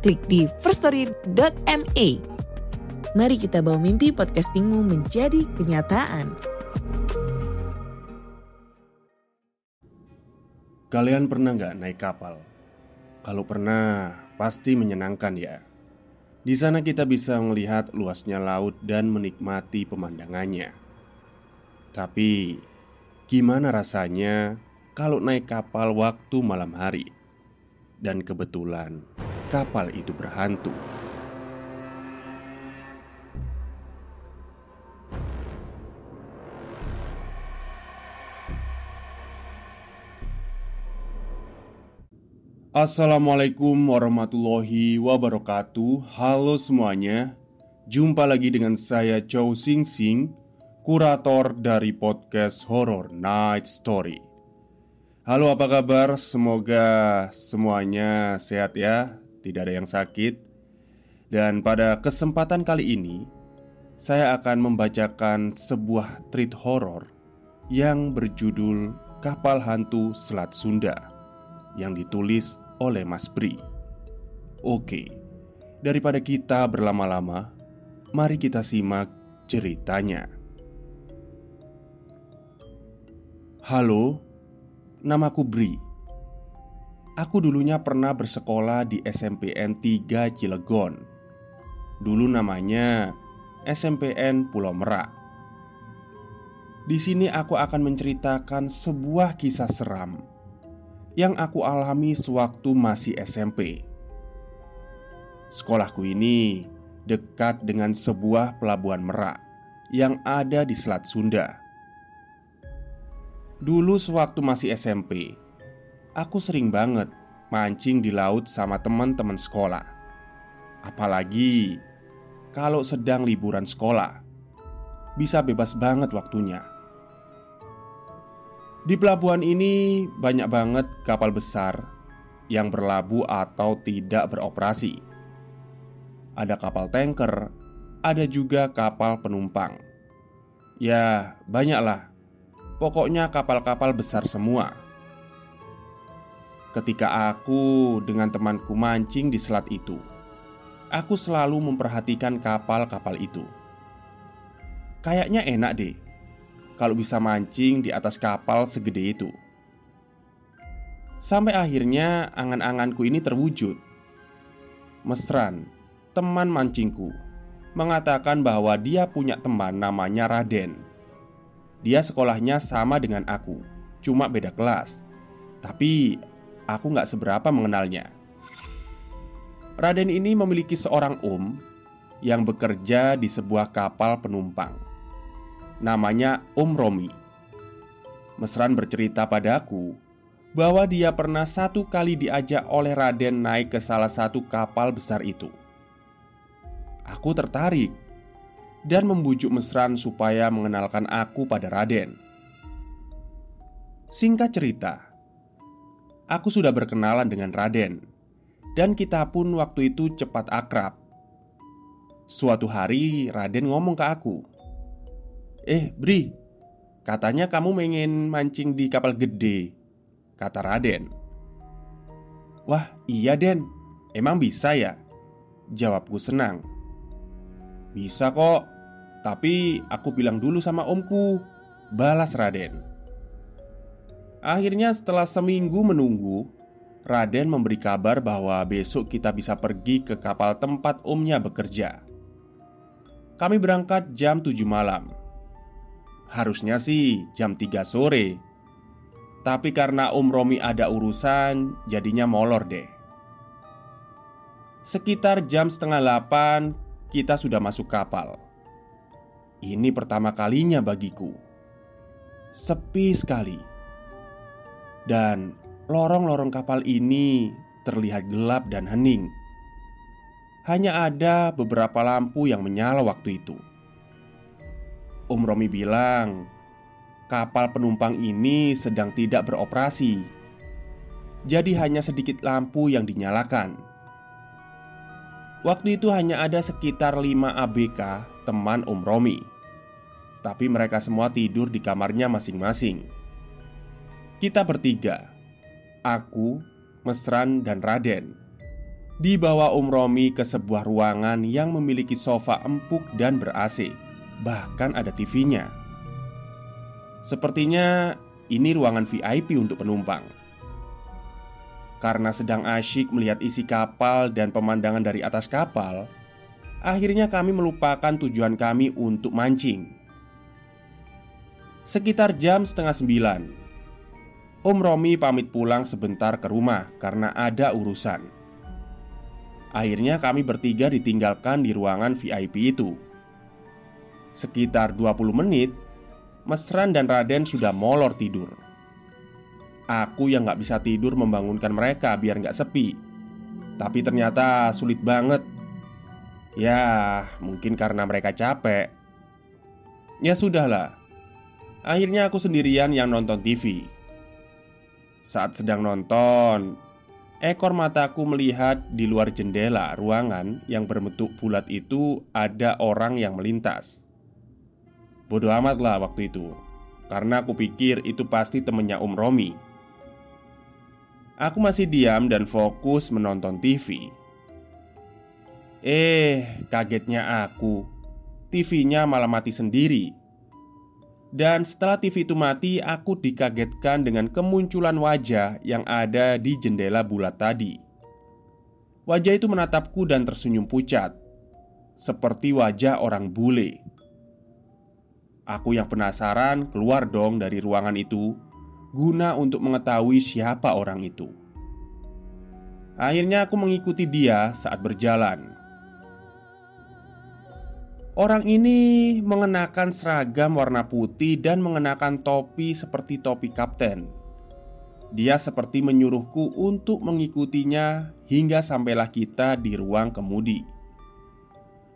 klik di firststory.me. Mari kita bawa mimpi podcastingmu menjadi kenyataan. Kalian pernah nggak naik kapal? Kalau pernah, pasti menyenangkan ya. Di sana kita bisa melihat luasnya laut dan menikmati pemandangannya. Tapi, gimana rasanya kalau naik kapal waktu malam hari? Dan kebetulan kapal itu berhantu. Assalamualaikum warahmatullahi wabarakatuh Halo semuanya Jumpa lagi dengan saya Chow Sing Sing Kurator dari podcast Horror Night Story Halo apa kabar? Semoga semuanya sehat ya Tidak ada yang sakit Dan pada kesempatan kali ini Saya akan membacakan sebuah treat horror Yang berjudul Kapal Hantu Selat Sunda yang ditulis oleh Mas Bri. Oke, daripada kita berlama-lama, mari kita simak ceritanya. Halo, namaku Bri. Aku dulunya pernah bersekolah di SMPN 3 Cilegon. Dulu namanya SMPN Pulau Merak. Di sini aku akan menceritakan sebuah kisah seram yang aku alami sewaktu masih SMP. Sekolahku ini dekat dengan sebuah pelabuhan merak yang ada di Selat Sunda. Dulu sewaktu masih SMP, aku sering banget mancing di laut sama teman-teman sekolah. Apalagi kalau sedang liburan sekolah, bisa bebas banget waktunya. Di pelabuhan ini banyak banget kapal besar yang berlabuh atau tidak beroperasi. Ada kapal tanker, ada juga kapal penumpang. Ya, banyaklah. Pokoknya kapal-kapal besar semua. Ketika aku dengan temanku mancing di selat itu, aku selalu memperhatikan kapal-kapal itu. Kayaknya enak deh kalau bisa mancing di atas kapal segede itu. Sampai akhirnya angan-anganku ini terwujud. Mesran, teman mancingku, mengatakan bahwa dia punya teman namanya Raden. Dia sekolahnya sama dengan aku, cuma beda kelas. Tapi aku nggak seberapa mengenalnya. Raden ini memiliki seorang om yang bekerja di sebuah kapal penumpang namanya Om Romi. Mesran bercerita padaku bahwa dia pernah satu kali diajak oleh Raden naik ke salah satu kapal besar itu. Aku tertarik dan membujuk Mesran supaya mengenalkan aku pada Raden. Singkat cerita, aku sudah berkenalan dengan Raden, dan kita pun waktu itu cepat akrab. Suatu hari, Raden ngomong ke aku, Eh Bri Katanya kamu ingin mancing di kapal gede Kata Raden. Wah iya Den. Emang bisa ya? Jawabku senang. Bisa kok Tapi aku bilang dulu sama omku Balas Raden Akhirnya setelah seminggu menunggu Raden memberi kabar bahwa besok kita bisa pergi ke kapal tempat omnya bekerja. Kami berangkat jam 7 malam. Harusnya sih jam 3 sore. Tapi karena Om Romi ada urusan Jadinya molor deh. Sekitar jam setengah 8 Kita sudah masuk kapal. Ini pertama kalinya bagiku. Sepi sekali Dan lorong-lorong kapal ini terlihat gelap dan hening hanya ada beberapa lampu yang menyala waktu itu. Om Romi bilang, kapal penumpang ini sedang tidak beroperasi, jadi hanya sedikit lampu yang dinyalakan. Waktu itu hanya ada sekitar 5 ABK teman Om Romi, tapi mereka semua tidur di kamarnya masing-masing. Kita bertiga, aku, Mesran, dan Raden dibawa Om Romi ke sebuah ruangan yang memiliki sofa empuk dan ber-AC. Bahkan ada TV-nya. Sepertinya ini ruangan VIP untuk penumpang. Karena sedang asyik melihat isi kapal dan pemandangan dari atas kapal, akhirnya kami melupakan tujuan kami untuk mancing. Sekitar jam setengah sembilan, Om Romi pamit pulang sebentar ke rumah karena ada urusan. Akhirnya kami bertiga ditinggalkan di ruangan VIP itu. Sekitar 20 menit Mesran dan Raden sudah molor tidur. Aku yang gak bisa tidur membangunkan mereka biar gak sepi. Tapi ternyata sulit banget. Ya mungkin karena mereka capek. Ya sudahlah. Akhirnya aku sendirian yang nonton TV Saat sedang nonton Ekor mataku melihat di luar jendela ruangan yang berbentuk bulat itu ada orang yang melintas. Bodoh amat lah waktu itu, karena aku pikir itu pasti temennya Om Romi. Aku masih diam dan fokus menonton TV. Eh, kagetnya aku, TV-nya malah mati sendiri. Dan setelah TV itu mati, aku dikagetkan dengan kemunculan wajah yang ada di jendela bulat tadi. Wajah itu menatapku dan tersenyum pucat, seperti wajah orang bule. Aku yang penasaran keluar dong dari ruangan itu, guna untuk mengetahui siapa orang itu. Akhirnya, aku mengikuti dia saat berjalan. Orang ini mengenakan seragam warna putih dan mengenakan topi seperti topi kapten. Dia seperti menyuruhku untuk mengikutinya hingga sampailah kita di ruang kemudi.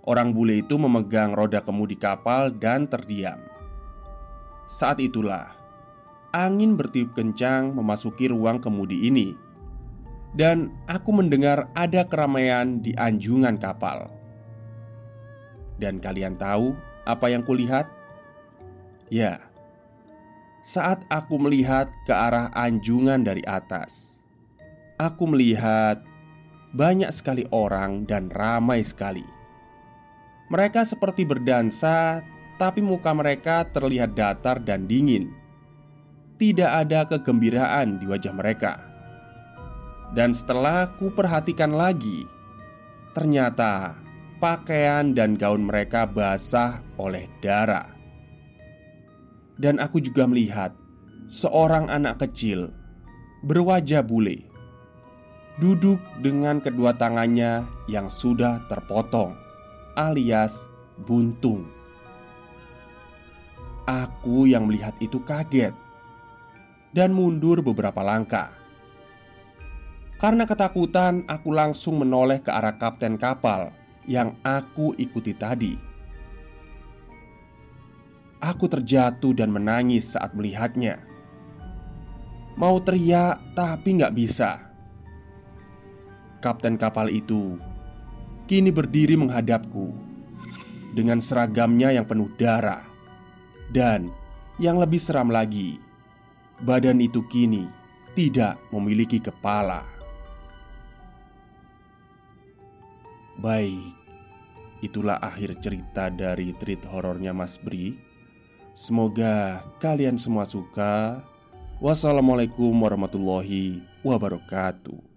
Orang bule itu memegang roda kemudi kapal dan terdiam. Saat itulah angin bertiup kencang memasuki ruang kemudi ini, dan aku mendengar ada keramaian di anjungan kapal. Dan kalian tahu apa yang kulihat? Ya, saat aku melihat ke arah anjungan dari atas, aku melihat banyak sekali orang dan ramai sekali. Mereka seperti berdansa, tapi muka mereka terlihat datar dan dingin. Tidak ada kegembiraan di wajah mereka. Dan setelah ku perhatikan lagi, ternyata pakaian dan gaun mereka basah oleh darah. Dan aku juga melihat seorang anak kecil berwajah bule duduk dengan kedua tangannya yang sudah terpotong, alias buntung. Aku yang melihat itu kaget dan mundur beberapa langkah. Karena ketakutan, aku langsung menoleh ke arah kapten kapal yang aku ikuti tadi. Aku terjatuh dan menangis saat melihatnya. Mau teriak, tapi nggak bisa. Kapten kapal itu kini berdiri menghadapku dengan seragamnya yang penuh darah, dan yang lebih seram lagi, badan itu kini tidak memiliki kepala. Baik, itulah akhir cerita dari treat horornya Mas Bri. Semoga kalian semua suka. Wassalamualaikum warahmatullahi wabarakatuh.